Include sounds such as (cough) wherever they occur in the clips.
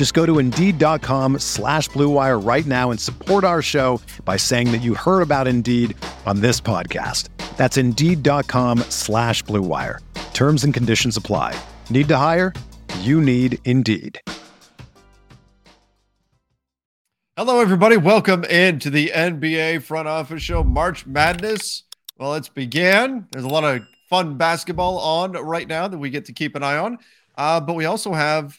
Just go to Indeed.com slash BlueWire right now and support our show by saying that you heard about Indeed on this podcast. That's Indeed.com slash BlueWire. Terms and conditions apply. Need to hire? You need Indeed. Hello, everybody. Welcome into the NBA Front Office Show. March Madness. Well, it's began. There's a lot of fun basketball on right now that we get to keep an eye on. Uh, but we also have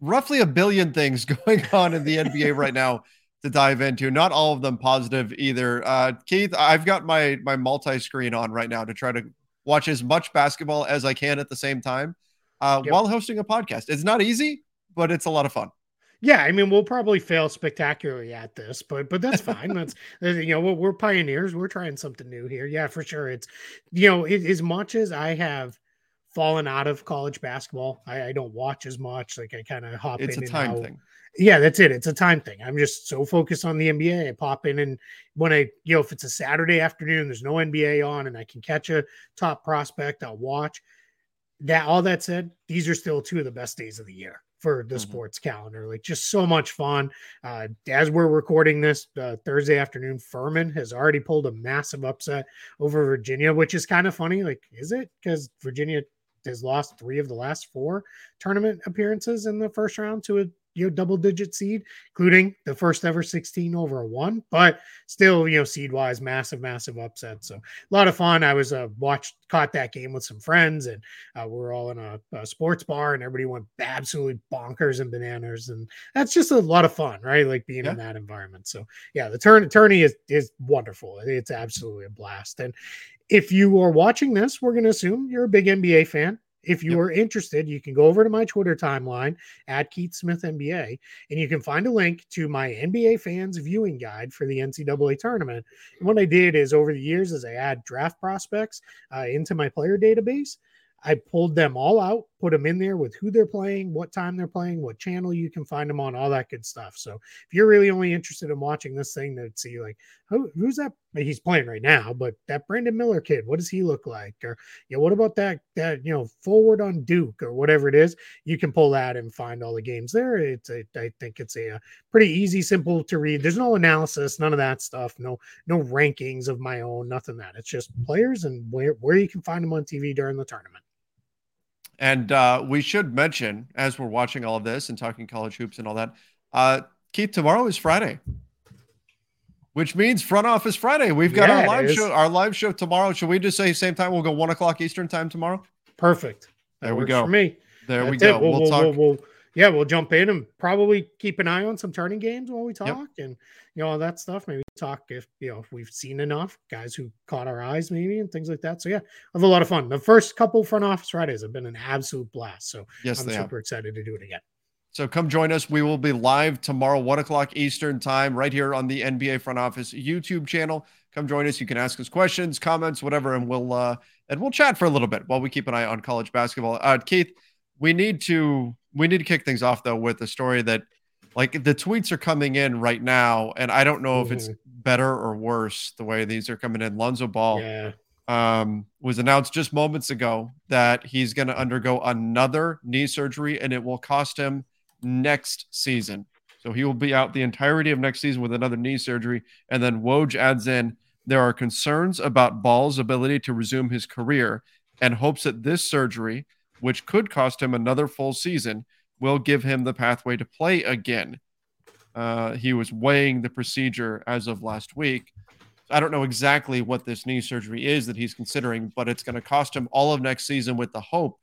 roughly a billion things (laughs) going on in the NBA right now to dive into. Not all of them positive either. Uh, Keith, I've got my my multi-screen on right now to try to watch as much basketball as I can at the same time uh, yep. while hosting a podcast. It's not easy, but it's a lot of fun. Yeah, I mean, we'll probably fail spectacularly at this, but but that's fine. that's (laughs) uh, you know, we're, pioneers. We're trying something new here. Yeah, for sure. It's you know, it, as much as I have fallen out of college basketball, I, I don't watch as much. Like I kind of hop it's in. It's a time thing. Yeah, that's it. It's a time thing. I'm just so focused on the NBA. I pop in and when I, you know, if it's a Saturday afternoon, there's no NBA on, and I can catch a top prospect, I'll watch. That all that said, these are still two of the best days of the year for the mm-hmm. sports calendar. Like just so much fun. Uh, as we're recording this uh, Thursday afternoon, Furman has already pulled a massive upset over Virginia, which is kind of funny. Like, is it because Virginia has lost three of the last four tournament appearances in the first round to a you know double digit seed, including the first ever 16 over a one. But still, you know, seed wise, massive, massive upset. So a lot of fun. I was uh watched caught that game with some friends, and uh, we are all in a, a, sports bar, and everybody went absolutely bonkers and bananas, and that's just a lot of fun, right? Like being yeah. in that environment. So yeah, the turn attorney is is wonderful. It's absolutely a blast. And if you are watching this, we're going to assume you're a big NBA fan. If you yep. are interested, you can go over to my Twitter timeline at Keith Smith NBA, and you can find a link to my NBA fans viewing guide for the NCAA tournament. And what I did is over the years, as I add draft prospects uh, into my player database, I pulled them all out, put them in there with who they're playing, what time they're playing, what channel you can find them on, all that good stuff. So if you're really only interested in watching this thing to see like who, who's that he's playing right now, but that Brandon Miller kid, what does he look like? Or yeah, you know, what about that that you know forward on Duke or whatever it is? You can pull that and find all the games there. It's a, I think it's a, a pretty easy, simple to read. There's no analysis, none of that stuff, no no rankings of my own, nothing that. It's just players and where where you can find them on TV during the tournament. And uh, we should mention, as we're watching all of this and talking college hoops and all that, uh, Keith, tomorrow is Friday, which means front office Friday. We've got yeah, our live show. Our live show tomorrow. Should we just say same time? We'll go one o'clock Eastern time tomorrow. Perfect. That there we go. For me, there That's we go. We'll, we'll, talk. We'll, yeah, we'll jump in and probably keep an eye on some turning games while we talk yep. and you know all that stuff. Maybe talk if you know if we've seen enough guys who caught our eyes, maybe and things like that. So yeah, I have a lot of fun. The first couple front office Fridays have been an absolute blast. So yes, I'm super have. excited to do it again. So come join us. We will be live tomorrow, one o'clock Eastern time, right here on the NBA Front Office YouTube channel. Come join us. You can ask us questions, comments, whatever, and we'll uh and we'll chat for a little bit while we keep an eye on college basketball. Uh, Keith, we need to we need to kick things off though with a story that like the tweets are coming in right now, and I don't know if it's mm-hmm. better or worse the way these are coming in. Lonzo Ball yeah. um, was announced just moments ago that he's going to undergo another knee surgery, and it will cost him next season. So he will be out the entirety of next season with another knee surgery. And then Woj adds in there are concerns about Ball's ability to resume his career and hopes that this surgery, which could cost him another full season, will give him the pathway to play again. Uh, he was weighing the procedure as of last week. I don't know exactly what this knee surgery is that he's considering, but it's going to cost him all of next season with the hope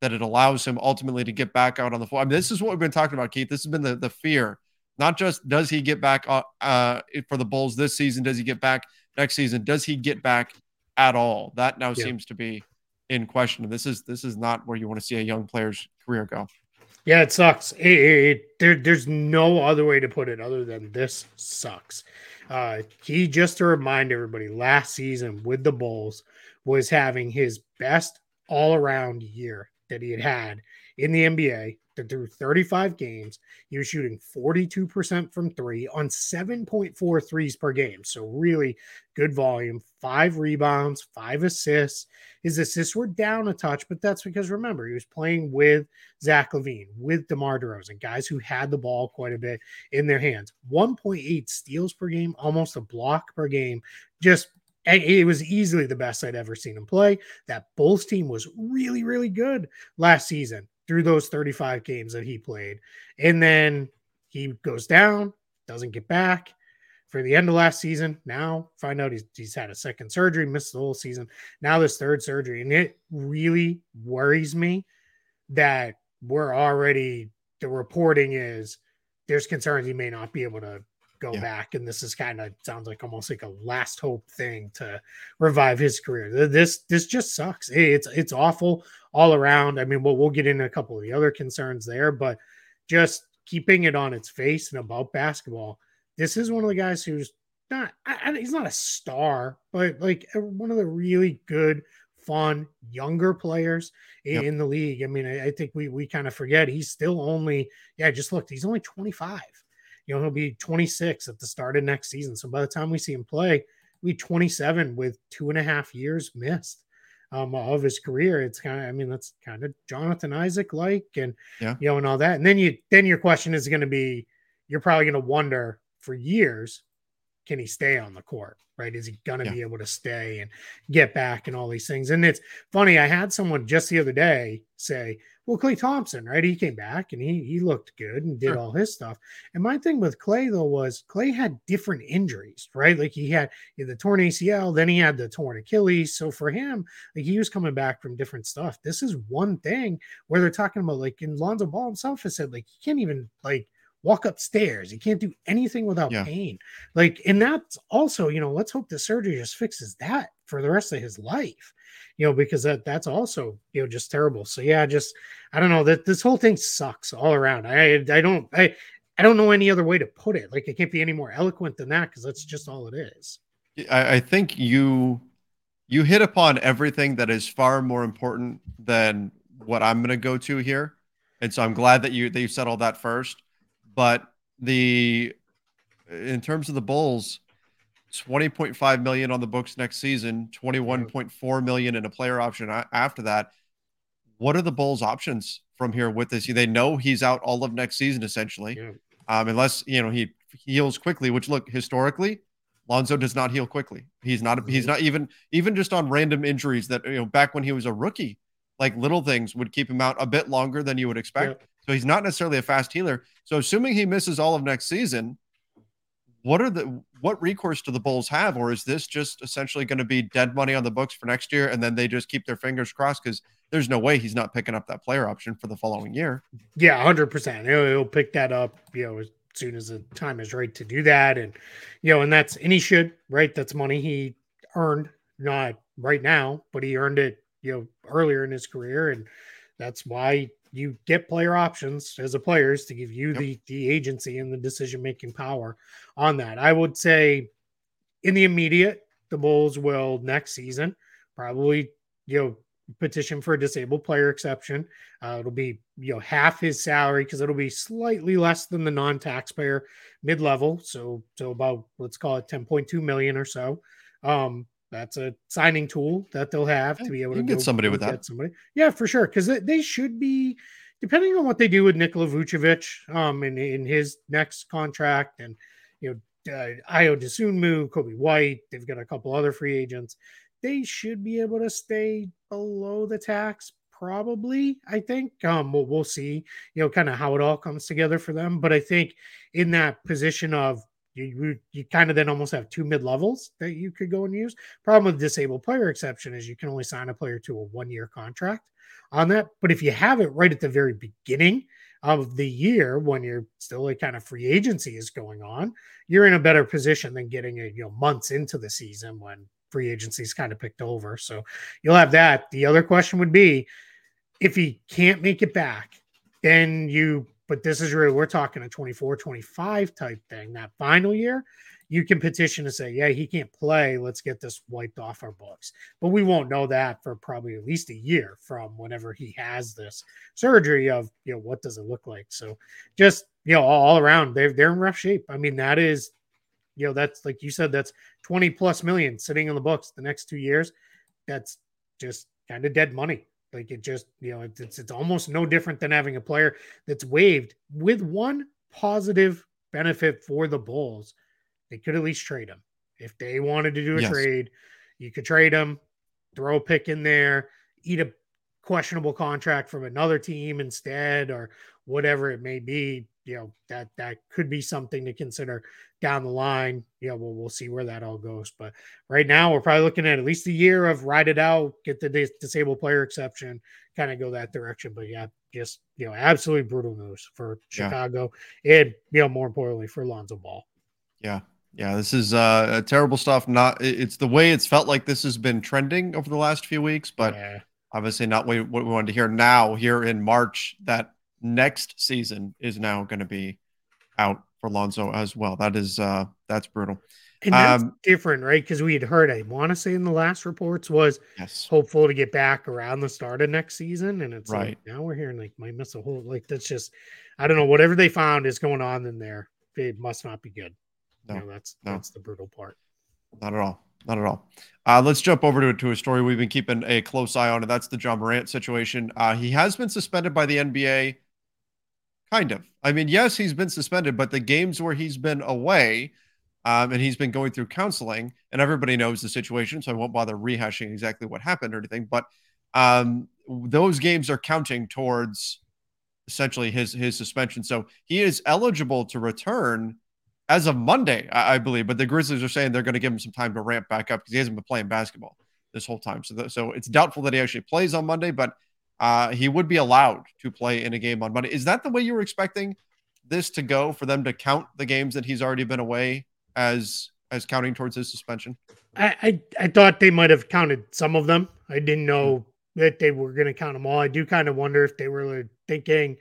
that it allows him ultimately to get back out on the floor. I mean, this is what we've been talking about, Keith. This has been the, the fear. Not just does he get back uh, uh, for the Bulls this season, does he get back next season? Does he get back at all? That now yeah. seems to be in question. This is this is not where you want to see a young player's career go. Yeah, it sucks. It, it, it, there, there's no other way to put it other than this sucks. Uh, he just to remind everybody, last season with the Bulls was having his best all around year that he had had in the NBA that through 35 games. He was shooting 42% from three on 7.4 threes per game. So, really good volume, five rebounds, five assists. His assists were down a touch, but that's because remember, he was playing with Zach LaVine, with DeMar DeRozan, guys who had the ball quite a bit in their hands. 1.8 steals per game, almost a block per game. Just it was easily the best I'd ever seen him play. That Bulls team was really, really good last season through those 35 games that he played. And then he goes down, doesn't get back for the end of last season. Now find out he's, he's had a second surgery, missed the whole season. Now this third surgery. And it really worries me that we're already, the reporting is there's concerns he may not be able to go yeah. back. And this is kind of sounds like almost like a last hope thing to revive his career. This this just sucks. It's it's awful all around. I mean, we'll we'll get into a couple of the other concerns there, but just keeping it on its face and about basketball. This is one of the guys who's not I, he's not a star, but like one of the really good fun younger players in, yep. the league. I mean, I, I think we we kind of forget he's still only yeah, just looked, he's only 25 you know, he'll be 26 at the start of next season. So by the time we see him play, we 27 with two and a half years missed um, of his career. It's kind of, I mean, that's kind of Jonathan Isaac like, and yeah. you know, and all that. And then you, then your question is going to be, you're probably going to wonder for years, can he stay on the court? Right? Is he going to yeah. be able to stay and get back and all these things? And it's funny. I had someone just the other day say, well, Klay Thompson, right? He came back and he he looked good and did sure. all his stuff. And my thing with Klay though was Klay had different injuries, right? Like he had, he had the torn ACL, then he had the torn Achilles. So for him, like he was coming back from different stuff. This is one thing where they're talking about like in Lonzo Ball himself has said like he can't even like walk upstairs. He can't do anything without yeah. pain. Like, and that's also, you know, let's hope the surgery just fixes that for the rest of his life, you know, because that that's also, you know, just terrible. So yeah, just I don't know that this whole thing sucks all around. I I don't I I don't know any other way to put it. Like it can't be any more eloquent than that because that's just all it is. I, I think you you hit upon everything that is far more important than what I'm going to go to here. And so I'm glad that you that you said all that first. But the in terms of the Bulls, 20.5 million on the books next season, 21.4 million in a player option after that. What are the Bulls' options from here with this? They know he's out all of next season essentially, yeah. um, unless you know he heals quickly. Which look historically, Lonzo does not heal quickly. He's not. Mm-hmm. He's not even even just on random injuries that you know back when he was a rookie, like little things would keep him out a bit longer than you would expect. Yeah. So he's not necessarily a fast healer. So assuming he misses all of next season, what are the what recourse do the Bulls have, or is this just essentially going to be dead money on the books for next year, and then they just keep their fingers crossed because there's no way he's not picking up that player option for the following year. Yeah, hundred percent. He'll pick that up, you know, as soon as the time is right to do that, and you know, and that's and he should right. That's money he earned, not right now, but he earned it, you know, earlier in his career, and that's why you get player options as a players to give you yep. the the agency and the decision making power on that. I would say in the immediate, the Bulls will next season probably you know petition for a disabled player exception. Uh, it'll be you know half his salary because it'll be slightly less than the non-taxpayer mid-level. So so about let's call it 10.2 million or so. Um, that's a signing tool that they'll have to be able to get somebody with that. Somebody, yeah, for sure, because they should be, depending on what they do with Nikola Vucevic, um, in in his next contract, and you know, uh, Ayo Dosunmu, Coby White, they've got a couple other free agents. They should be able to stay below the tax, probably. I think. Um, we'll, we'll see. You know, kind of how it all comes together for them. But I think in that position of you you, kind of then almost have two mid levels that you could go and use. Problem with disabled player exception is you can only sign a player to a one year contract on that. But if you have it right at the very beginning of the year when you're still like kind of free agency is going on, you're in a better position than getting it, you know, months into the season when free agency is kind of picked over. So you'll have that. The other question would be if he can't make it back, then you, but this is really, we're talking a 24, 25 type thing, that final year you can petition to say, yeah, he can't play. Let's get this wiped off our books. But we won't know that for probably at least a year from whenever he has this surgery of, you know, what does it look like? So just, you know, all, all around, they're, they're in rough shape. I mean, that is, you know, that's like you said, that's 20 plus million sitting in the books the next two years. That's just kind of dead money. Like it just, you know, it's, it's almost no different than having a player that's waived with one positive benefit for the Bulls they could at least trade him. If they wanted to do a yes. trade, you could trade him, throw a pick in there, eat a questionable contract from another team instead, or whatever it may be. You know, that that could be something to consider down the line. You know, we'll, we'll see where that all goes. But right now, we're probably looking at at least a year of ride it out, get the dis- disabled player exception, kind of go that direction. But yeah, just, you know, absolutely brutal news for Chicago yeah. and, you know, more importantly for Lonzo Ball. Yeah, yeah, this is uh, terrible stuff. Not it's the way it's felt like this has been trending over the last few weeks, but yeah. obviously not what we wanted to hear now. Here in March, that next season is now going to be out for Lonzo as well. That is uh, that's brutal. And that's um, different, right? Because we had heard, I want to say in the last reports was yes. hopeful to get back around the start of next season, and it's right like, now we're hearing like might miss a whole like that's just I don't know whatever they found is going on in there. It must not be good. No, you know, that's no. that's the brutal part. Not at all. Not at all. Uh, let's jump over to, to a story we've been keeping a close eye on, and that's the Ja Morant situation. Uh, he has been suspended by the NBA. Kind of. I mean, yes, he's been suspended, but the games where he's been away um, and he's been going through counseling, and everybody knows the situation, so I won't bother rehashing exactly what happened or anything. But um, those games are counting towards essentially his his suspension. So he is eligible to return as of Monday, I, I believe. But the Grizzlies are saying they're going to give him some time to ramp back up because he hasn't been playing basketball this whole time. So, the, so it's doubtful that he actually plays on Monday, but uh, he would be allowed to play in a game on Monday. Is that the way you were expecting this to go for them to count the games that he's already been away as as counting towards his suspension? I I, I thought they might have counted some of them. I didn't know hmm. that they were going to count them all. I do kind of wonder if they were thinking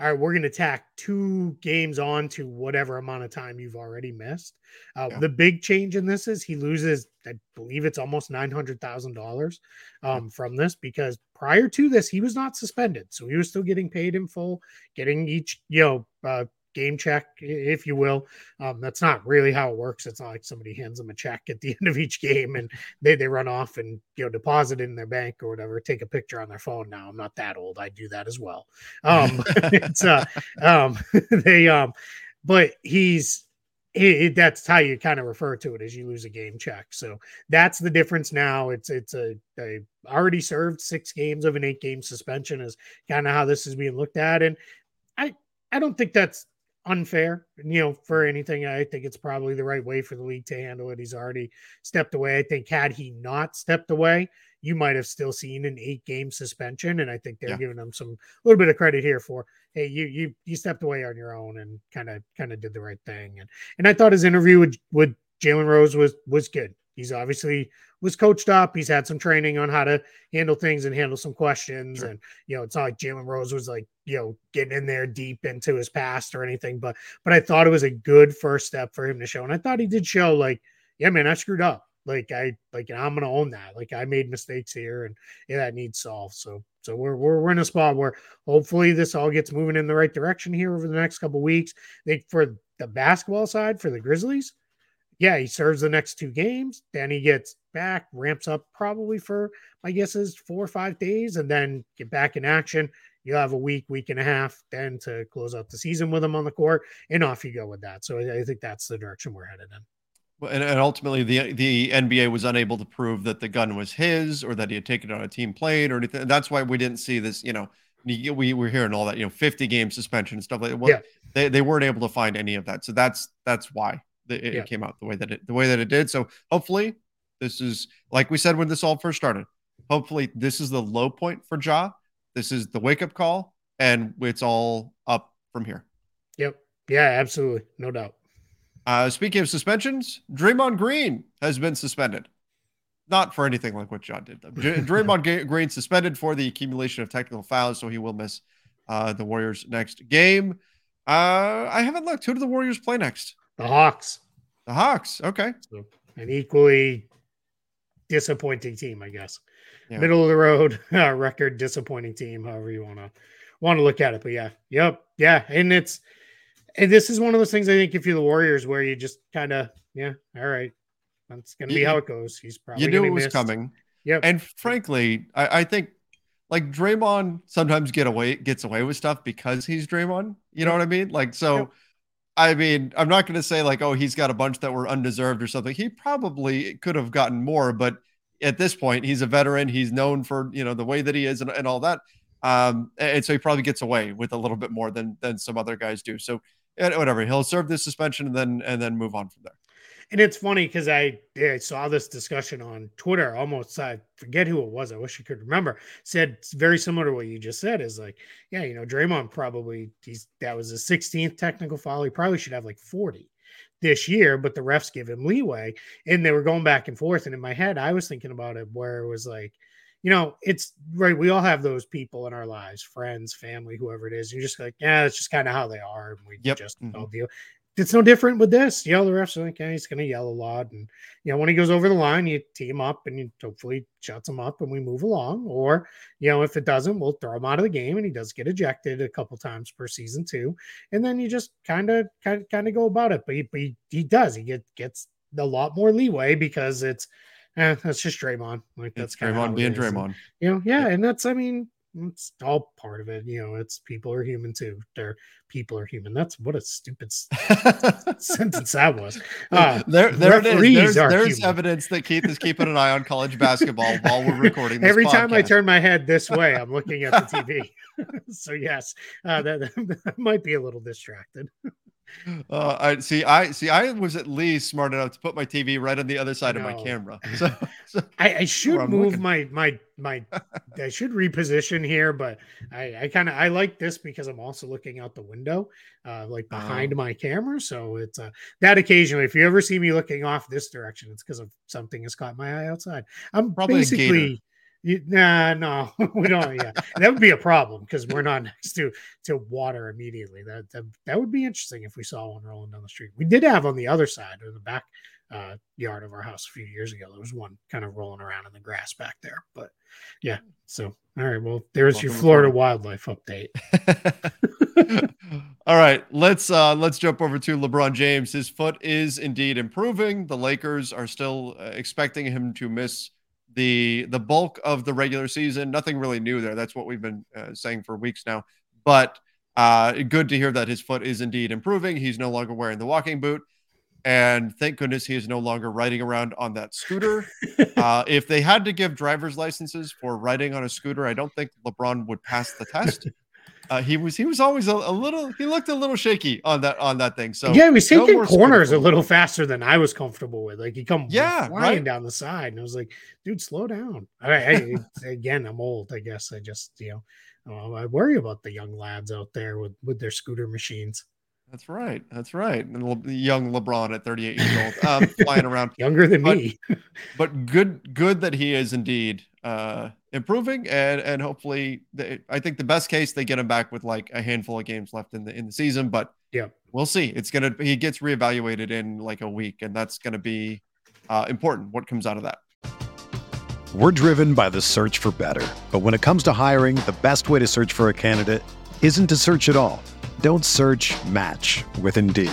all right, we're going to tack two games on to whatever amount of time you've already missed. Uh, yeah. The big change in this is he loses, I believe it's almost $900,000 um, from this because prior to this, he was not suspended. So he was still getting paid in full, getting each, you know, uh, game check, if you will. Um, that's not really how it works. It's not like somebody hands them a check at the (laughs) end of each game and they, they run off and you know deposit it in their bank or whatever, take a picture on their phone. Now I'm not that old. I do that as well. Um, (laughs) it's uh, um, (laughs) they um, but he's that's how you kind of refer to it as you lose a game check. So that's the difference now. It's it's a, a already served six games of an eight game suspension is kind of how this is being looked at, and I I don't think that's unfair, you know, for anything. I think it's probably the right way for the league to handle it. He's already stepped away. I think had he not stepped away, you might have still seen an eight game suspension. And I think they're yeah. giving him some a little bit of credit here for, hey, you you you stepped away on your own and kind of kind of did the right thing. And and I thought his interview with with Jalen Rose was was good. He's obviously was coached up. He's had some training on how to handle things and handle some questions. Sure. And you know, it's not like Jalen Rose was like you know getting in there deep into his past or anything. But but I thought it was a good first step for him to show, and I thought he did show like, yeah, man, I screwed up. Like I like I'm gonna own that. Like I made mistakes here, and yeah, that needs solved. So so we're, we're we're in a spot where hopefully this all gets moving in the right direction here over the next couple weeks. I think for the basketball side for the Grizzlies yeah, he serves the next two games. Then he gets back, ramps up probably for my guess is four or five days, and then get back in action. You'll have a week, week and a half then to close out the season with him on the court, and off you go with that. So I, I think that's the direction we're headed in. And, and ultimately, the the NBA was unable to prove that the gun was his or that he had taken it on a team plate or anything. That's why we didn't see this. You know, we were hearing all that. You know, fifty game suspension and stuff like that. Well, yeah. they they weren't able to find any of that. So that's that's why it, it Yeah. came out the way that it the way that it did. So hopefully, this is like we said when this all first started. Hopefully, this is the low point for Ja. This is the wake up call, and it's all up from here. Yep. Yeah, absolutely. No doubt. Uh, speaking of suspensions, Draymond Green has been suspended. Not for anything like what Ja did, though. (laughs) Draymond Green suspended for the accumulation of technical fouls, so he will miss uh, the Warriors' next game. Uh, I haven't looked. Who do the Warriors play next? The Hawks, The Hawks. Okay. so an equally disappointing team, I guess. Yeah. Middle of the road (laughs) uh, record, disappointing team, however you want to want to look at it. But yeah, yep, yeah, and it's and this is one of those things I think if you're the Warriors where you just kind of yeah, all right, that's gonna be You- how it goes. He's probably you knew it was missed. coming. Yep. And frankly, I, I think like Draymond sometimes get away gets away with stuff because he's Draymond. You know what I mean? Like so. Yep. I mean, I'm not going to say like, oh, he's got a bunch that were undeserved or something. He probably could have gotten more, but at this point, he's a veteran. He's known for you know the way that he is and, and all that. Um, and so he probably gets away with a little bit more than than some other guys do. So whatever, he'll serve this suspension and then and then move on from there. And it's funny because I, I saw this discussion on Twitter. Almost, I forget who it was. I wish I could remember. Said very similar to what you just said. Is like, yeah, you know, Draymond probably he's that was his 16th technical foul. He probably should have like 40 this year, but the refs give him leeway, and they were going back and forth. And in my head, I was thinking about it where it was like, you know, it's right. We all have those people in our lives, friends, family, whoever it is. You're just like, yeah, it's just kind of how they are, and we Yep. just Mhm. all deal it's no different with this. You know, the refs are like, yeah, he's going to yell a lot. And, you know, when he goes over the line, you tee him up and you hopefully shuts him up and we move along. Or, you know, if it doesn't, we'll throw him out of the game and he does get ejected a couple times per season too. And then you just kind of, kind of, kind of go about it. But he, but he, he does, he get, gets a lot more leeway because it's, eh, that's just Draymond. Like that's kind Draymond being Draymond. you know, yeah, and that's I mean, it's all part of it. You know, it's people are human too. They're people are human. That's what a stupid (laughs) sentence that was. (laughs) Uh, there, there it is. There's, there's evidence that Keith is keeping an eye on college basketball while we're (laughs) recording. This Every time I turn my head this way, I'm looking at the TV. so yes, uh, that, that might be a little distracted. Uh, I see. I see. I was at least smart enough to put my TV right on the other side of my camera. (laughs) So, so I, I should move looking. my my my. I should reposition here, but I I kind of I like this because I'm also looking out the window, uh, like behind Oh. my camera. So it's uh, that occasionally, if you ever see me looking off this direction, it's because of something has caught my eye outside. I'm Probably basically. You, nah, no, (laughs) we don't. Yeah, that would be a problem because we're not (laughs) next to to water immediately. That, that that would be interesting if we saw one rolling down the street. We did have on the other side or the back uh, yard of our house a few years ago. There was one kind of rolling around in the grass back there. But yeah, so all right. Well, there's your Welcome Florida Florida. wildlife update. (laughs) All right, let's uh let's jump over to LeBron James. His foot is indeed improving. The Lakers are still uh, expecting him to miss the the bulk of the regular season. Nothing really new there. That's what we've been uh, saying for weeks now. But uh good to hear that his foot is indeed improving. He's no longer wearing the walking boot. And thank goodness he is no longer riding around on that scooter. (laughs) uh, if they had to give driver's licenses for riding on a scooter, I don't think LeBron would pass the test. Uh, he was he was always a, a little he looked a little shaky on that on that thing. So yeah, he was taking scooter corners a little faster than I was comfortable with. Like he come Yeah, flying right. down the side, and I was like, dude, slow down. I, I (laughs) again, I'm old. I guess I just you know I worry about the young lads out there with with their scooter machines. That's right. That's right. And Le- young LeBron at 38 years old, um, flying (laughs) around. Younger than But- me. (laughs) But good, good that he is indeed uh, improving, and and hopefully, they, I think the best case they get him back with like a handful of games left in the in the season. But Yeah. we'll see. It's gonna he gets reevaluated in like a week, and that's gonna be uh, important. What comes out of that? We're driven by the search for better. But when it comes to hiring, the best way to search for a candidate isn't to search at all. Don't search match with Indeed.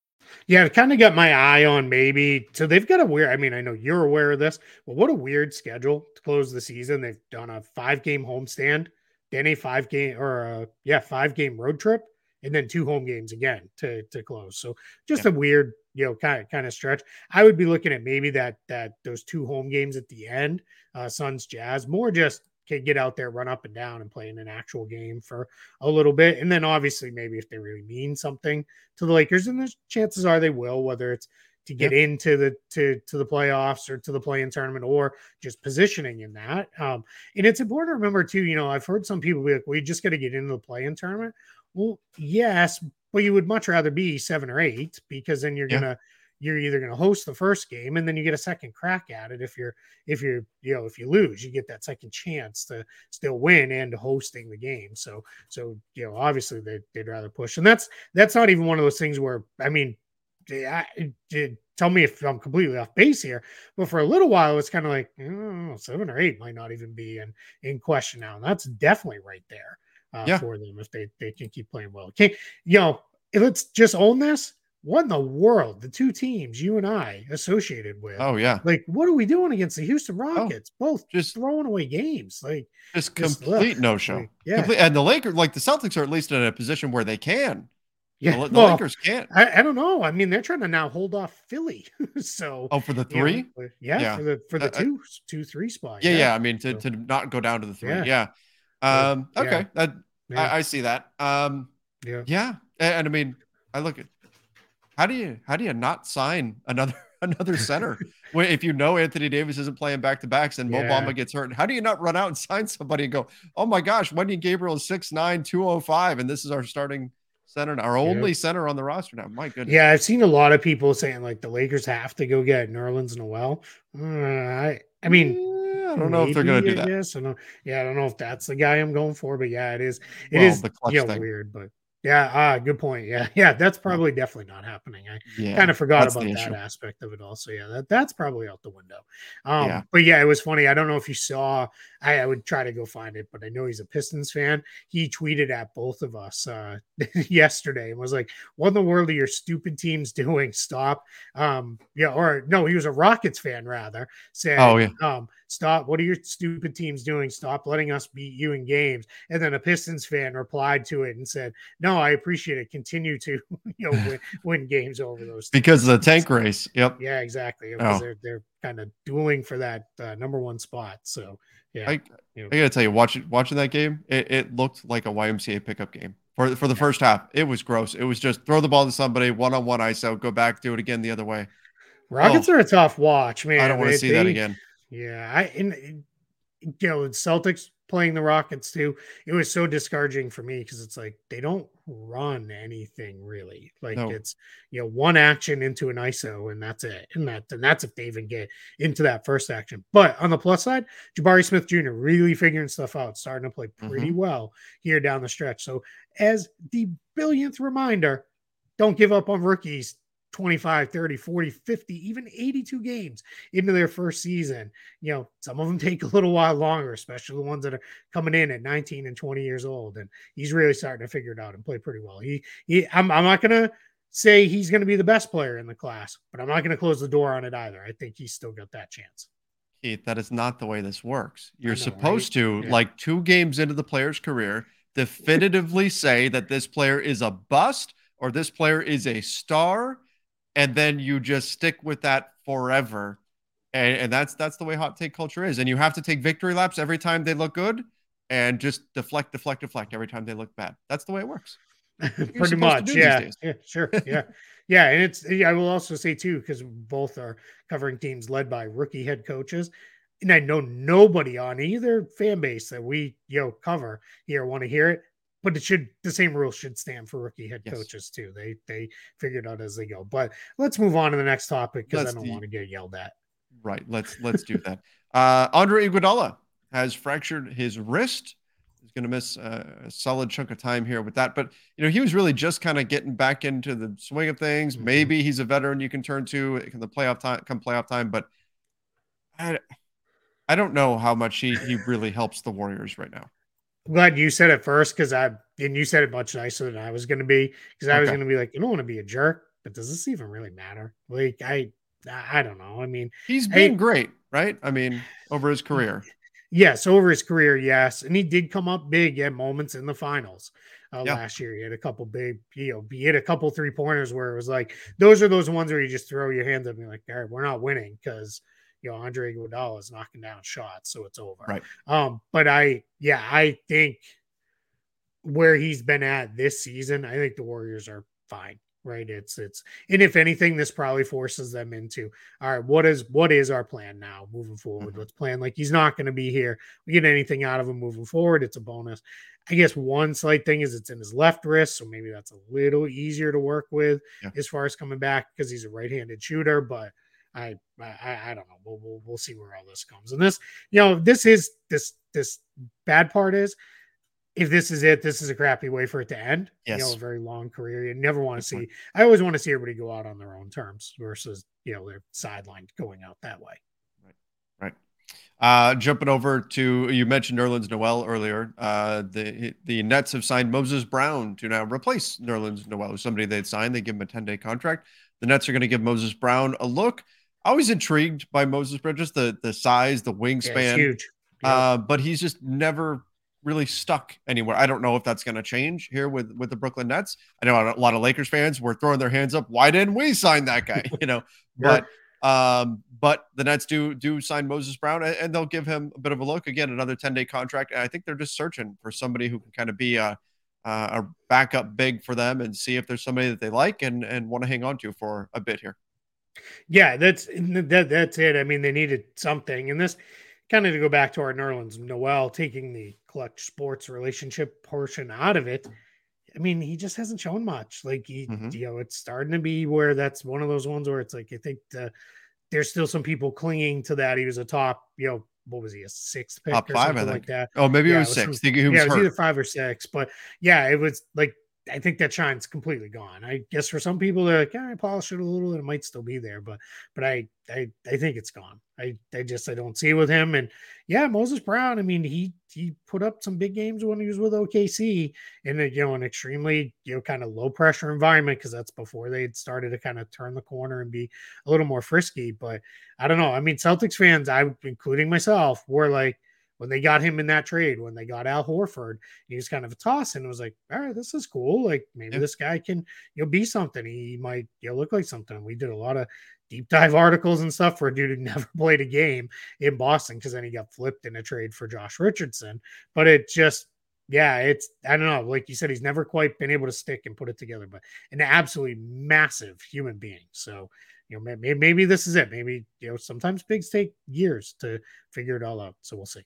Yeah, it kind of got my eye on maybe. So they've got a weird. I mean, I know you're aware of this, but what a weird schedule to close the season. They've done a five game homestand, then a five game or a, yeah five game road trip, and then two home games again to to close. So just yeah. a weird you know kind of kind of stretch. I would be looking at maybe that that those two home games at the end, uh, Suns Jazz, more just can get out there, run up and down, and play in an actual game for a little bit. And then obviously, maybe if they really mean something to the Lakers, and the chances are they will, whether it's to get yep. into the to to the playoffs or to the play-in tournament or just positioning in that. Um, and it's important to remember too, you know, I've heard some people be like, we just got to get into the play-in tournament. Well, yes, but you would much rather be seven or eight because then you're yeah. gonna you're either going to host the first game and then you get a second crack at it if you're if you're you know if you lose you get that second chance to still win and hosting the game. So so you know obviously they, they'd rather push. And that's that's not even one of those things where i mean I, tell me if i'm completely off base here but for a little while it's kind of like oh, seven or eight might not even be in in question now. And that's definitely right there uh, yeah. for them if they they can keep playing well. Okay you know let's just own this what in the world? The two teams you and I associated with. Oh yeah. Like, what are we doing against the Houston oh, Rockets? Oh, Both just throwing away games. Like just complete no show. Like, yeah. Complete, and the Lakers, like the Celtics, are at least in a position where they can. Yeah, the, the well, Lakers can't. I, I, don't know. I mean, they're trying to now hold off Philly. (laughs) so oh, for the three, you know, yeah, yeah, for the for the uh, two two three spot. Yeah, yeah. yeah I mean, to, so, to not go down to the three. Yeah. yeah. Um. Okay. That I, I, see that. Um. Yeah. Yeah. And, and I mean, I look at how do you how do you not sign another (laughs) another center if you know Anthony Davis isn't playing back to backs and Mo Bamba gets hurt? How do you not run out and (laughs) sign somebody and go, oh my gosh, Wenyen Gabriel is 6'9, 205, and this is our starting center, our only center on the roster now. My goodness. Yeah, I've seen a lot of people saying like the Lakers have to go get Nerlens Noel. Uh, I I mean. I don't know if they're going to do that. Yes, I know. Yeah, I don't know if that's the guy I'm going for, but yeah, it is. It well, is the you know, weird, but yeah, ah, good point. Yeah, (laughs) yeah, that's probably definitely not happening. I yeah, kind of forgot about that aspect of it. Also, yeah, that that's probably out the window. Um, yeah. but yeah, it was funny. I don't know if you saw. I, I, would try to go find it, but I know he's a Pistons fan. He tweeted at both of us uh, (laughs) yesterday and was like, "What in the world are your stupid teams doing? Stop!" Um, yeah, or no, he was a Rockets fan rather. Said, "Oh yeah." Um, Stop. What are your stupid teams doing? Stop letting us beat you in games. And then a Pistons fan replied to it and said, No, I appreciate it. Continue to (laughs) you know win, (laughs) win games over those because of the tank race. Yep. Yeah, exactly. Oh. they're they're kind of dueling for that uh, number one spot. So yeah. I, you know. I gotta tell you, watching watching that game, it, it looked like a YMCA pickup game for for the first half. It was gross. It was just throw the ball to somebody, one on one ISO, go back, do it again the other way. Rockets oh, are a tough watch, man. I don't want to see they, that again. Yeah, I and you know Celtics playing the Rockets too. It was so discouraging for me because it's like they don't run anything really. Like no. it's you know one action into an ISO and that's it, and that and that's if they even get into that first action. But on the plus side, Jabari Smith Jr. really figuring stuff out, starting to play pretty mm-hmm. well here down the stretch. So as the billionth reminder, don't give up on rookies 25, 30, 40, 50, even 82 games into their first season. You know, some of them (laughs) take a little while longer, especially the ones that are coming in at 19 and 20 years old. And he's really starting to figure it out and play pretty well. He, he I'm, I'm not going to say he's going to be the best player in the class, but I'm not going to close the door on it either. I think he's still got that chance. Keith, that is not the way this works. You're know, supposed right? to, yeah. like two games into the player's career, definitively say that this player is a bust or this player is a star, and then you just stick with that forever. And, and that's that's the way hot take culture is. And you have to take victory laps every time they look good and just deflect, deflect, deflect every time they look bad. That's the way it works. (laughs) Pretty much, yeah. yeah. Sure, (laughs) yeah, yeah. And it's I will also say too because both are covering teams led by rookie head coaches, and I know nobody on either fan base that we you know cover here want to hear it. But it should the same rules should stand for rookie head yes. coaches too. They they figured out as they go. But let's move on to the next topic because I don't the, want to get yelled at. Right. Let's let's do that. (laughs) Uh, Andre Iguodala has fractured his wrist. He's going to miss a, a, solid chunk of time here with that. But you know, he was really just kind of getting back into the swing of things. Mm-hmm. Maybe he's a veteran you can turn to in the playoff time, come playoff time. But I, I don't know how much he he really helps the Warriors right now. I'm glad you said it first because I and you said it much nicer than I was going to be because I okay. was going to be like, you don't want to be a jerk, but does this even really matter? Like I, I don't know. I mean, he's been I, great, right? I mean, over his career. Yes, over his career, yes, and he did come up big at moments in the finals uh, yeah. last year. He had a couple big, you know, he had a couple three pointers where it was like those are those ones where you just throw your hands up and you're like, all right, we're not winning because you know Andre Iguodala is knocking down shots, so it's over. Right. Um, but I, yeah, I think where he's been at this season, I think the Warriors are fine right it's it's and if anything this probably forces them into all right what is what is our plan now moving forward mm-hmm. let's plan like he's not going to be here we get anything out of him moving forward it's a bonus i guess one slight thing is it's in his left wrist so maybe that's a little easier to work with yeah. as far as coming back because he's a right-handed shooter but I, I I don't know. We'll, we'll we'll see where all this comes. And this, you know, this is this this bad part is if this is it, this is a crappy way for it to end. Yes. You know, a very long career. You never want to see. I always want to see everybody go out on their own terms versus you know they're sidelined going out that way. Right. Right. Uh, jumping over to you mentioned Nerlens Noel earlier. Uh, the the Nets have signed Moses Brown to now replace Nerlens Noel, somebody they'd signed. They give him a ten day contract. The Nets are going to give Moses Brown a look. I was intrigued by Moses Brown, just the the size, the wingspan, yeah, huge. Uh, but he's just never really stuck anywhere. I don't know if that's going to change here with with the Brooklyn Nets. I know a lot of Lakers fans were throwing their hands up. Why didn't we sign that guy? (laughs) You know, yeah. but um, but the Nets do do sign Moses Brown, and, and, they'll give him a bit of a look again, another ten day contract. And I think they're just searching for somebody who can kind of be a a backup big for them and see if there's somebody that they like and and want to hang on to for a bit here. Yeah, that's that that's it. I mean, they needed something, and this kind of to go back to our Nerlens Noel taking the Clutch Sports relationship portion out of it. I mean, he just hasn't shown much. Like he, mm-hmm. you know, it's starting to be where that's one of those ones where it's like I think the, there's still some people clinging to that. He was a top, you know, what was he a sixth pick top or five, something like that? Oh, maybe yeah, it was, six. Was yeah, it was either five or six. But yeah, it was like I think that shine's completely gone. I guess for some people they're like, yeah, I polish it a little and it might still be there, but but I I I think it's gone. I I just I don't see it with him. And yeah, Moses Brown. I mean, he he put up some big games when he was with OKC in a you know an extremely you know kind of low pressure environment because that's before they had started to kind of turn the corner and be a little more frisky. But I don't know. I mean, Celtics fans, I including myself, were like when they got him in that trade, when they got Al Horford, he was kind of a toss and it was like, all right, this is cool. Like maybe yeah. this guy can, you know, be something. He might, you know, look like something. We did a lot of deep dive (laughs) articles and stuff for a dude who (laughs) never played a game in Boston because then he got flipped in a trade for Josh Richardson. But it just, yeah, it's I don't know. Like you said, he's never quite been able to stick and put it together, but an absolutely massive human being. So you know, maybe, maybe this is it. Maybe you know, sometimes bigs take years to figure it all out. So we'll see.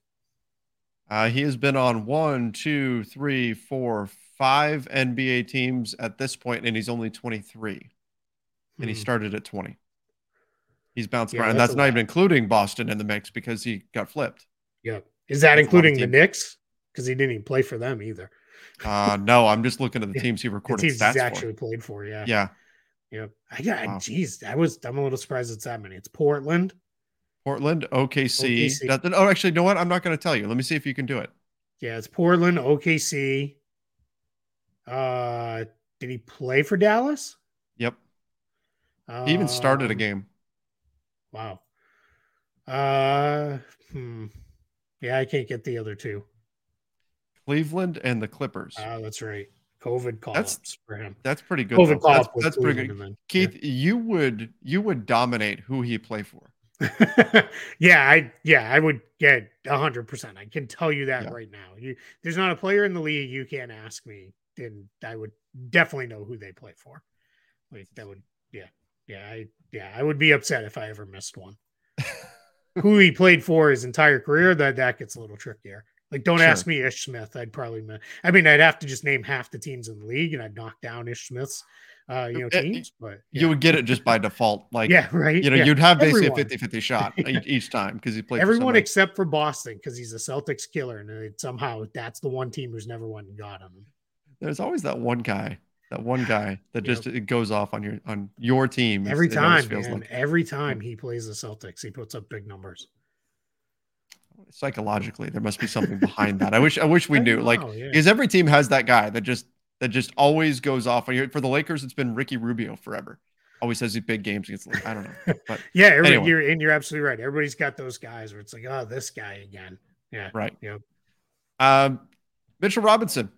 Uh, he has been on one, two, three, four, five NBA teams at this point, and he's only 23. Hmm. And he hmm. started at 20. He's bounced yeah, around. That's, that's not even including Boston in the mix because he got flipped. Yeah. Is that that's including the Knicks? Because he didn't even play for them either. uh no, I'm just looking at the (laughs) teams he recorded teams stats actually for. played for. Yeah. Yeah. Yeah. I got, wow. geez, I was, I'm a little surprised it's that many. It's Portland, Portland, OKC. OKC. oh, actually, you know what? I'm not going to tell you. Let me see if you can do it. Yeah, it's Portland, OKC. Uh, did he play for Dallas? Yep. Um, he even started a um, game. Wow. Uh, hmm. Yeah, I can't get the other two. Cleveland and the Clippers. Oh, that's right. COVID call That's- for him. That's pretty good. COVID call That's, that's pretty good. Keith, you would you would dominate who he play for. (laughs) yeah, I yeah, I would get hundred percent. I can tell you that Yeah. right now. You there's not a player in the league you can't ask me, and I would definitely know who they play for. Like that would yeah. Yeah, I yeah, I would be upset if I ever missed one. (laughs) who he played for his entire career, that that gets a little trickier. Like, don't Sure. ask me Ish Smith. I'd probably, I mean, I'd have to just name half the teams in the league, and I'd knock down Ish Smith's, uh, you know, teams. But You would get it just by default. Like yeah, right. you know, yeah. you'd have basically Everyone. a (laughs) 50-50 shot each, each time because he played Everyone except for Boston because he's a Celtics killer, and it, somehow that's the one team who's never won and got him. There's always that one guy, that one (sighs) guy that Yep. just it goes off on your on your team Every time, feels man. like Every time he plays the Celtics, he puts up big numbers. psychologically there must be something behind that. I wish I wish we I knew. don't Like know, yeah. because every team has that guy that just that just always goes off. For the Lakers, it's been Ricky Rubio forever. Always has these big games against. the- I don't know, (laughs) but yeah, every, anyway. you're and you're absolutely right. Everybody's got those guys where it's like, oh, this guy again. Yeah, right. Yep. Um, Mitchell Robinson,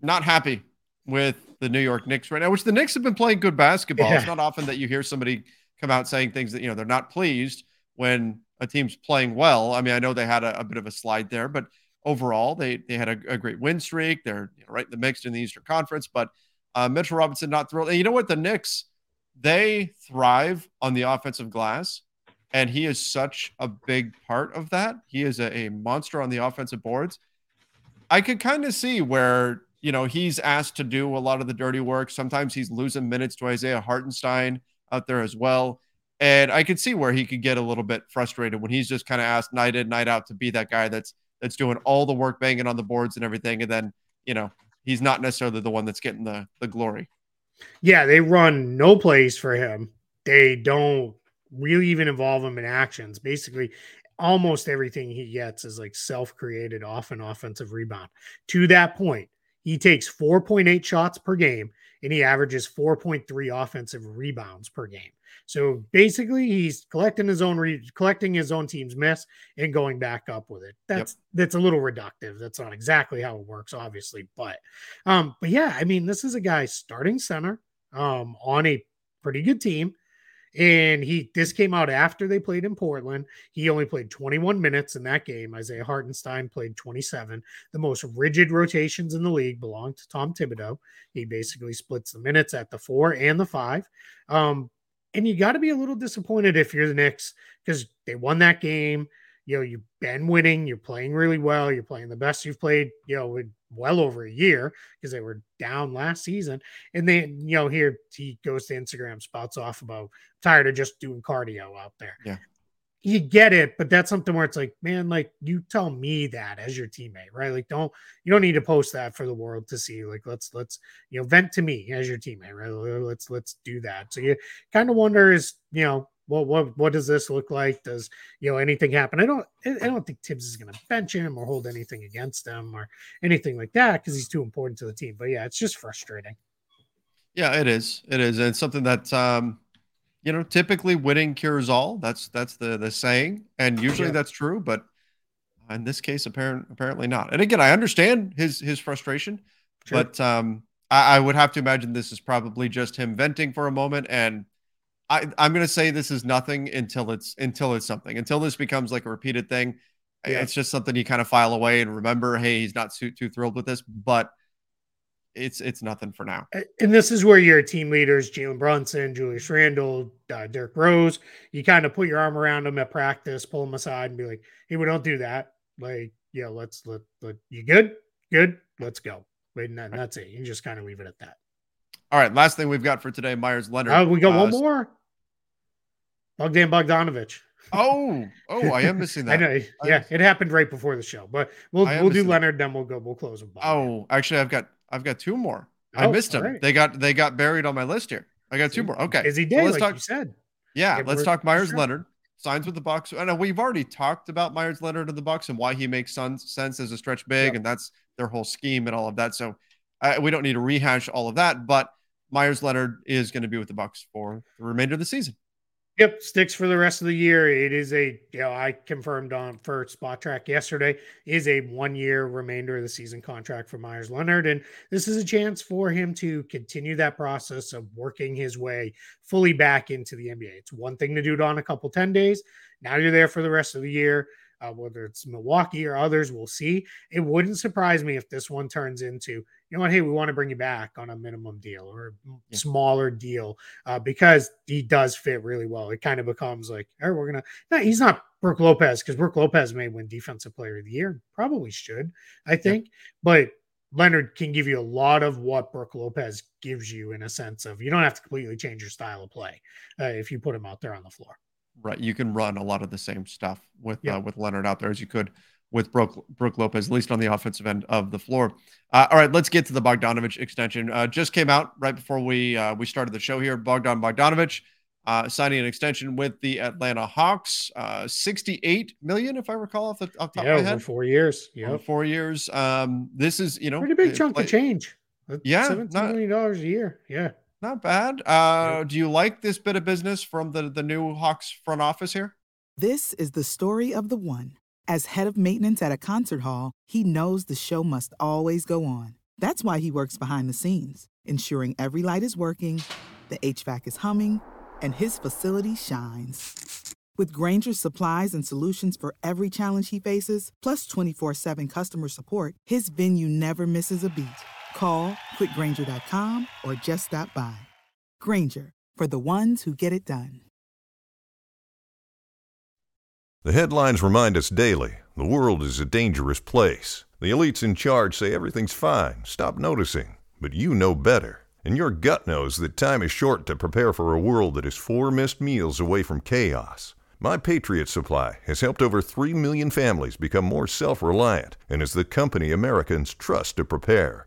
not happy with the New York Knicks right now, which the Knicks have been playing good basketball. It's not often that you hear somebody come out saying things that you know they're not pleased when a team's playing well. I mean, I know they had a, a bit of a slide there, but overall they they had a, a great win streak. They're you know, right in the mix in the Eastern Conference, but uh, Mitchell Robinson not thrilled. And you know what? The Knicks they thrive on the offensive glass. And he is such a big part of that. He is a, a monster on the offensive boards. I could kind of see where, you know, he's asked to do a lot of the dirty work. Sometimes he's losing minutes to Isaiah Hartenstein out there as well. And I could see where he could get a little bit frustrated when he's just kind of asked night in, night out to be that guy that's that's doing all the work, banging on the boards and everything. And then, you know, he's not necessarily the one that's getting the the glory. Yeah, they run no plays for him. They don't really even involve him in actions. Basically, almost everything he gets is like self-created off an offensive rebound. To that point, he takes 4.8 shots per game and he averages 4.3 offensive rebounds per game. So basically, he's collecting his own re- collecting his own team's miss and going back up with it. That's that's a little reductive. That's not exactly how it works, obviously, but um, but yeah, I mean, this is a guy starting center um on a pretty good team. And he this came out after they played in Portland. He only played 21 minutes in that game. Isaiah Hartenstein played 27. The most rigid rotations in the league belong to Tom Thibodeau. He basically splits the minutes at the four and the five. Um, and you got to be a little disappointed if you're the Knicks because they won that game. You know, you've been winning, you're playing really well, you're playing the best you've played, you know, well over a year because they were down last season. And then, you know, here he goes to Instagram, spouts off about tired of just doing cardio out there. Yeah. You get it, but that's something where it's like, man, like you tell me that as your teammate, right? Like, don't you don't need to post that for the world to see. Like, let's let's you know vent to me as your teammate, right? Let's let's do that. So you kind of wonder is you know what what what does this look like? Does you know anything happen? I don't I don't think Thibs is going to bench him or hold anything against him or anything like that because he's too important to the team. But yeah, it's just frustrating. Yeah, it is. It is. And it's something that um, you know, typically winning cures all. That's that's the the saying. And usually Yeah. that's true, but in this case, apparent apparently not. And again, I understand his his frustration, Sure. but um I, I would have to imagine this is probably just him venting for a moment. And I, I'm gonna say this is nothing until it's until it's something, until this becomes like a repeated thing. Yeah. It's just something you kind of file away and remember, hey, he's not too, too thrilled with this, but it's it's nothing for now. and this is where your team leaders, Jalen Brunson, Julius Randle, uh, Derrick Rose, you kind of put your arm around them at practice, pull them aside, and be like, "Hey, we don't do that. Like, yeah, let's let, let you good, good, let's go." Wait and that, that's it. You just kind of leave it at that. All right, last thing we've got for today, Meyers Leonard. Oh, we got Uh, one more. Bogdan Bogdanovic. Oh, oh, I am missing (laughs) I that. know. Yeah, it happened right before the show, but we'll we'll do missing that. Leonard, then we'll go. We'll close with Bogdan. Oh, actually, I've got I've got two more. I Oh, missed them. right. They got they got buried on my list here. I got two more. Okay, Busy so day, let's like talk. you said. Yeah, Yeah, let's talk Meyers sure. Leonard. Signs with the Bucks. I know we've already talked about Meyers Leonard and the Bucks and why he makes sense as a stretch big, Yep. and that's their whole scheme and all of that. So uh, we don't need to rehash all of that. But Meyers Leonard is going to be with the Bucks for the remainder of the season. Yep, sticks for the rest of the year. It is a, you know, I confirmed on for Spotrac yesterday is a one year remainder of the season contract for Meyers Leonard. And this is a chance for him to continue that process of working his way fully back into the NBA. It's one thing to do it on a couple 10 days. Now you're there for the rest of the year uh, whether it's Milwaukee or others, we'll see. It wouldn't surprise me if this one turns into, you know what, hey, we want to bring you back on a minimum deal or yeah. smaller deal uh, because he does fit really well. It kind of becomes like, all right, we're gonna. No, he's not Brook Lopez because Brook Lopez may win Defensive Player of the Year, probably should, I think, yeah. but. Leonard can give you a lot of what Brook Lopez gives you in a sense of you don't have to completely change your style of play uh, if you put him out there on the floor. Right, you can run a lot of the same stuff with yeah. uh, with Leonard out there as you could with Brook Brook Lopez, at least on the offensive end of the floor. Uh, all right, let's get to the Bogdanovic extension. Uh, just came out right before we uh, we started the show here. Bogdan Bogdanovic uh, signing an extension with the Atlanta Hawks, uh, sixty-eight million, if I recall, off the, off the top yeah, of my head. four years. Yeah, four years. Um, this is you know pretty big chunk of change. yeah, seventeen million dollars a year. Yeah, not bad. Uh, do you like this bit of business from the, the new Hawks front office here? This is the story of the one. As head of maintenance at a concert hall, he knows the show must always go on. That's why he works behind the scenes, ensuring every light is working, the HVAC is humming, and his facility shines. With Grainger's supplies and solutions for every challenge he faces, plus 24 7 customer support, his venue never misses a beat. Call quickgranger.com or just stop by. Grainger for the ones who get it done. The headlines remind us daily the world is a dangerous place. The elites in charge say everything's fine, stop noticing. But you know better. And your gut knows that time is short to prepare for a world that is four missed meals away from chaos. My Patriot Supply has helped over 3 million families become more self reliant and is the company Americans trust to prepare.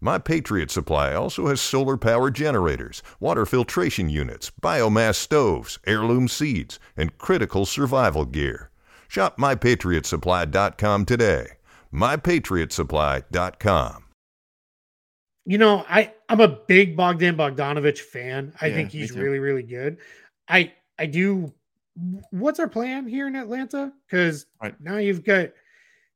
My Patriot Supply also has solar power generators, water filtration units, biomass stoves, heirloom seeds, and critical survival gear. Shop mypatriotsupply.com today. mypatriotsupply.com. You know, I I'm a big Bogdan Bogdanovic fan. I yeah, think he's really really good. I I do what's our plan here in Atlanta? Cuz right. now you've got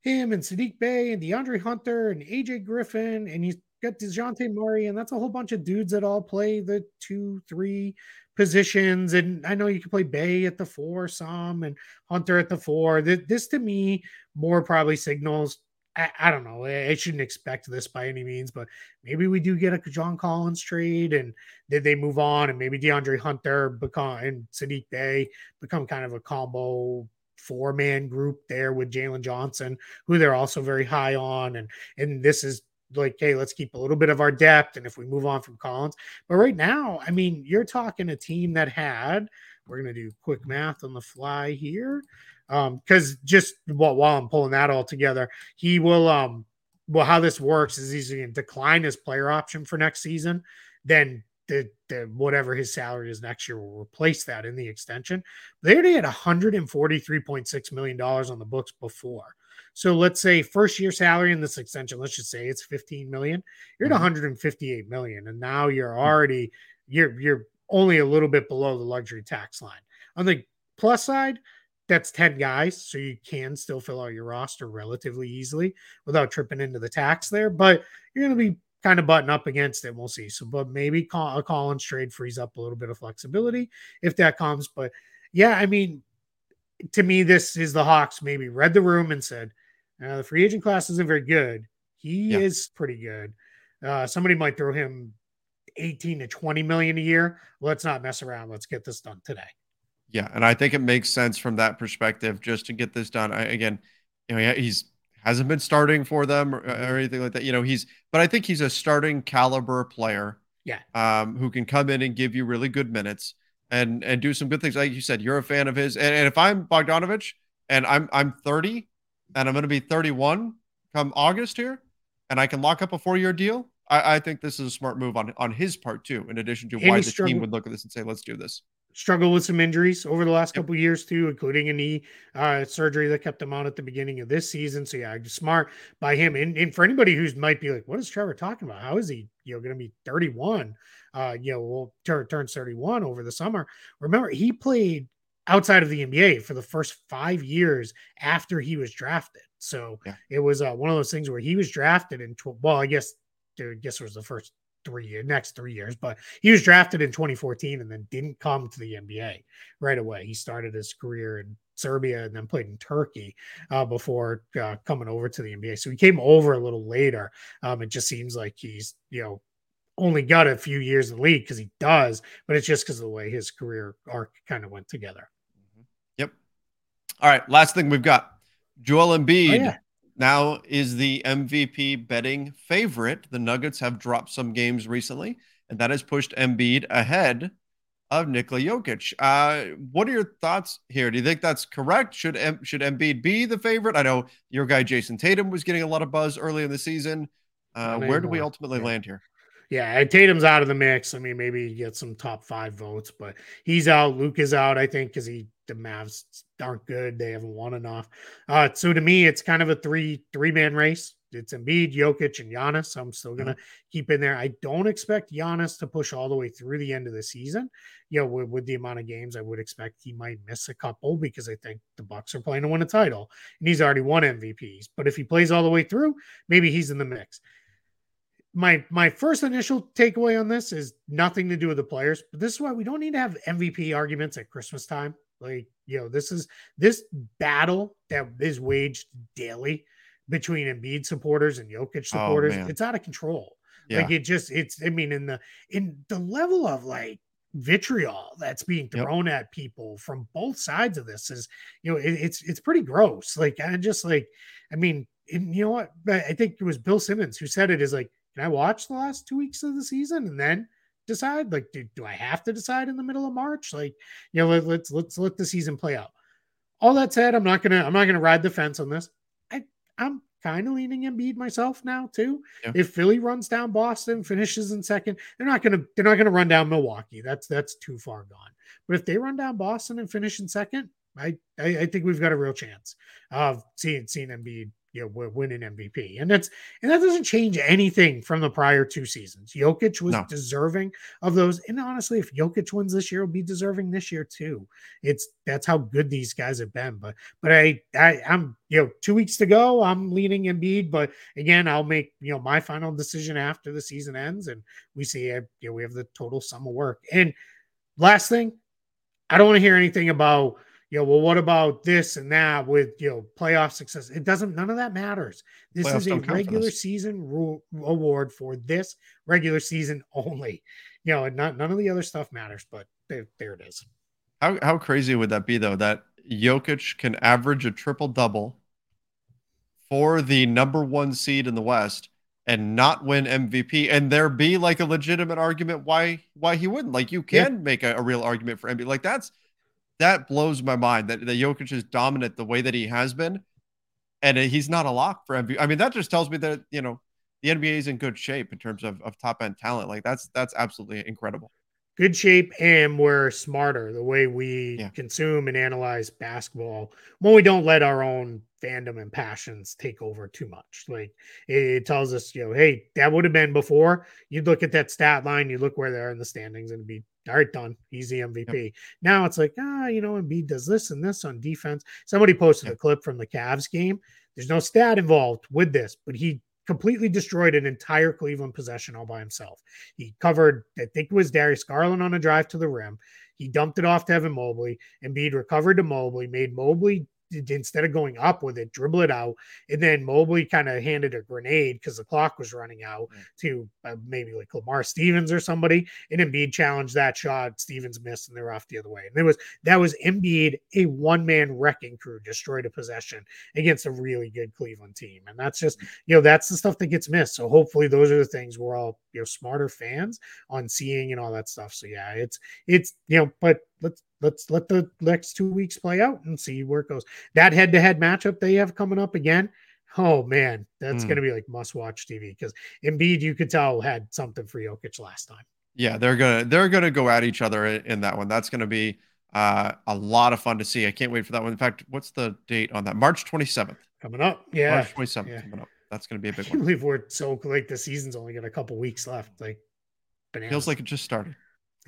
him and Saddiq Bey and DeAndre Hunter and AJ Griffin and he's got Dejounte Murray, and that's a whole bunch of dudes that all play the two, three positions. And I know you can play Bey at the four some and Hunter at the four. This to me more probably signals. I, I don't know. I shouldn't expect this by any means, but maybe we do get a John Collins trade, and did they move on, and maybe DeAndre Hunter become and Saddiq Bey become kind of a combo four man group there with Jalen Johnson, who they're also very high on, and and this is like, hey, let's keep a little bit of our depth. And if we move on from Collins, but right now, I mean, you're talking a team that had, we're going to do quick math on the fly here. Um, because just while, while I'm pulling that all together, he will, um, well, how this works is he's going to decline his player option for next season. Then the, the whatever his salary is next year will replace that in the extension. They already had 143.6 million dollars on the books before. So let's say first year salary in this extension, let's just say it's 15 million. You're at 158 mm-hmm. and now you're already you're you're only a little bit below the luxury tax line. On the plus side, that's 10 guys, so you can still fill out your roster relatively easily without tripping into the tax there. But you're going to be kind of button up against it. We'll see. So, but maybe call, a Collins trade frees up a little bit of flexibility if that comes. But yeah, I mean, to me, this is the Hawks maybe read the room and said, uh, the free agent class isn't very good. He yeah. is pretty good. Uh, somebody might throw him 18 to 20 million a year. Let's not mess around. Let's get this done today. Yeah, and I think it makes sense from that perspective just to get this done. I, again, you know, he's hasn't been starting for them or, or, anything like that. You know, he's but I think he's a starting caliber player. Yeah. Um, who can come in and give you really good minutes and and do some good things. Like you said, you're a fan of his. And, and if I'm Bogdanovic and I'm I'm 30 and I'm going to be 31, come August here, and I can lock up a four year deal, I, I, think this is a smart move on on his part too. In addition to why the team would look at this and say, "Let's do this." Struggle with some injuries over the last yep. couple years too, including a knee uh, surgery that kept him out at the beginning of this season. So yeah, smart by him. And, and for anybody who's might be like, "What is Trevor talking about? How is he, you know, going to be 31?" Uh, you know, will turn turns 31 over the summer. Remember, he played outside of the NBA for the first five years after he was drafted. So yeah. it was uh, one of those things where he was drafted in, tw- well, I guess, I guess it was the first three years, next three years, but he was drafted in 2014 and then didn't come to the NBA right away. He started his career in Serbia and then played in Turkey uh, before uh, coming over to the NBA. So he came over a little later. Um, it just seems like he's, you know, only got a few years in the league because he does, but it's just because of the way his career arc kind of went together. All right. Last thing we've got Joel Embiid oh, yeah. now is the MVP betting favorite. The Nuggets have dropped some games recently, and that has pushed Embiid ahead of Nikola Jokic. Uh, what are your thoughts here? Do you think that's correct? Should M- should Embiid be the favorite? I know your guy Jayson Tatum was getting a lot of buzz early in the season. Uh, where do we ultimately yeah. land here? Yeah, Tatum's out of the mix. I mean, maybe he gets some top five votes, but he's out. Luka is out, I think, because he the Mavs aren't good. They haven't won enough. Uh, so to me, it's kind of a three three man race. It's Embiid, Jokic, and Giannis. I'm still gonna mm-hmm. keep in there. I don't expect Giannis to push all the way through the end of the season. You know, with, with the amount of games, I would expect he might miss a couple because I think the Bucks are playing to win a title, and he's already won MVPs. But if he plays all the way through, maybe he's in the mix my my first initial takeaway on this is nothing to do with the players, but this is why we don't need to have MVP arguments at Christmas time. Like, you know, this is this battle that is waged daily between Embiid supporters and Jokic oh, supporters. Oh, it's out of control. Yeah. Like it just it's I mean in the in the level of like vitriol that's being thrown yep. at people from both sides of this is you know it, it's it's pretty gross like i just like i mean and you know what i think it was bill simmons who said it is like can I watch the last two weeks of the season and then decide? Like, do, do I have to decide in the middle of March? Like, you know, let, let's let's let the season play out. All that said, I'm not gonna I'm not gonna ride the fence on this. I I'm kind of leaning Embiid myself now too. Yeah. If Philly runs down Boston, finishes in second, they're not gonna they're not gonna run down Milwaukee. That's that's too far gone. But if they run down Boston and finish in second, I I, I think we've got a real chance of seeing seeing Embiid you know, we're winning MVP. And that's and that doesn't change anything from the prior two seasons. Jokic was no. deserving of those. And honestly, if Jokic wins this year, will be deserving this year too. It's that's how good these guys have been. But but I, I I'm you know, two weeks to go. I'm leaning Embiid, but again, I'll make you know my final decision after the season ends and we see uh, you know we have the total sum of work. And last thing, I don't want to hear anything about you know, well, what about this and that with you know playoff success? It doesn't. None of that matters. This Playoffs is a regular season rule award for this regular season (laughs) only. You know, and not none of the other stuff matters. But there, there it is. How how crazy would that be though? That Jokic can average a triple double for the number one seed in the West and not win MVP, and there be like a legitimate argument why why he wouldn't. Like you can yeah. make a, a real argument for MVP. Like that's that blows my mind that, that Jokic is dominant the way that he has been, and he's not a lock for MVP. I mean, that just tells me that you know the NBA is in good shape in terms of, of top end talent. Like that's that's absolutely incredible. Good shape, and we're smarter the way we yeah. consume and analyze basketball when we don't let our own fandom and passions take over too much. Like it, tells us, you know, hey, that would have been before. You'd look at that stat line, you look where they are in the standings, and be all right, done. easy MVP. Yep. Now it's like, ah, you know, Embiid does this and this on defense. Somebody posted yep. a clip from the Cavs game. There's no stat involved with this, but he completely destroyed an entire Cleveland possession all by himself. He covered, I think it was Darius Garland on a drive to the rim. He dumped it off to Evan Mobley. Embiid recovered to Mobley, made Mobley instead of going up with it, dribble it out. And then Mobley kind of handed a grenade because the clock was running out mm. to uh, maybe like Lamar Stevens or somebody. And Embiid challenged that shot. Stevens missed and they're off the other way. And it was that was Embiid, a one man wrecking crew, destroyed a possession against a really good Cleveland team. And that's just, mm. you know, that's the stuff that gets missed. So hopefully those are the things we're all, you know, smarter fans on seeing and all that stuff. So yeah, it's, it's, you know, but let's let's let the next two weeks play out and see where it goes. That head to head matchup they have coming up again. Oh man, that's Hmm. going to be like must watch TV because Embiid, you could tell, had something for Jokic last time. Yeah, they're gonna they're gonna go at each other in, in that one. That's gonna be uh, a lot of fun to see. I can't wait for that one. In fact, what's the date on that? March 27th. Coming up. Yeah. March 27th yeah. coming up. That's gonna be a big (laughs) can't one. believe we're so like the season's only got a couple weeks left. Like, bananas. Feels like it just started.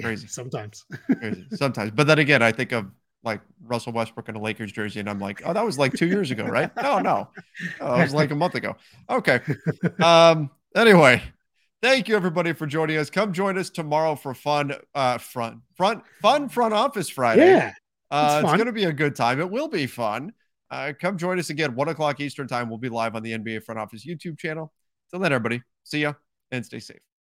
Crazy. sometimes. Crazy. Sometimes, but then again, I think of like Russell Westbrook in a Lakers jersey, and I'm like, oh, that was like two years ago, right? No, no, oh, it was like a month ago. Okay. Um. Anyway, thank you everybody for joining us. Come join us tomorrow for fun. Uh, front, front, fun front office Friday. yeah. Uh, It's it's going to be a good time. It will be fun. Uh, come join us again, one o'clock Eastern time. We'll be live on the NBA Front Office YouTube channel. Till then, everybody, see ya and stay safe.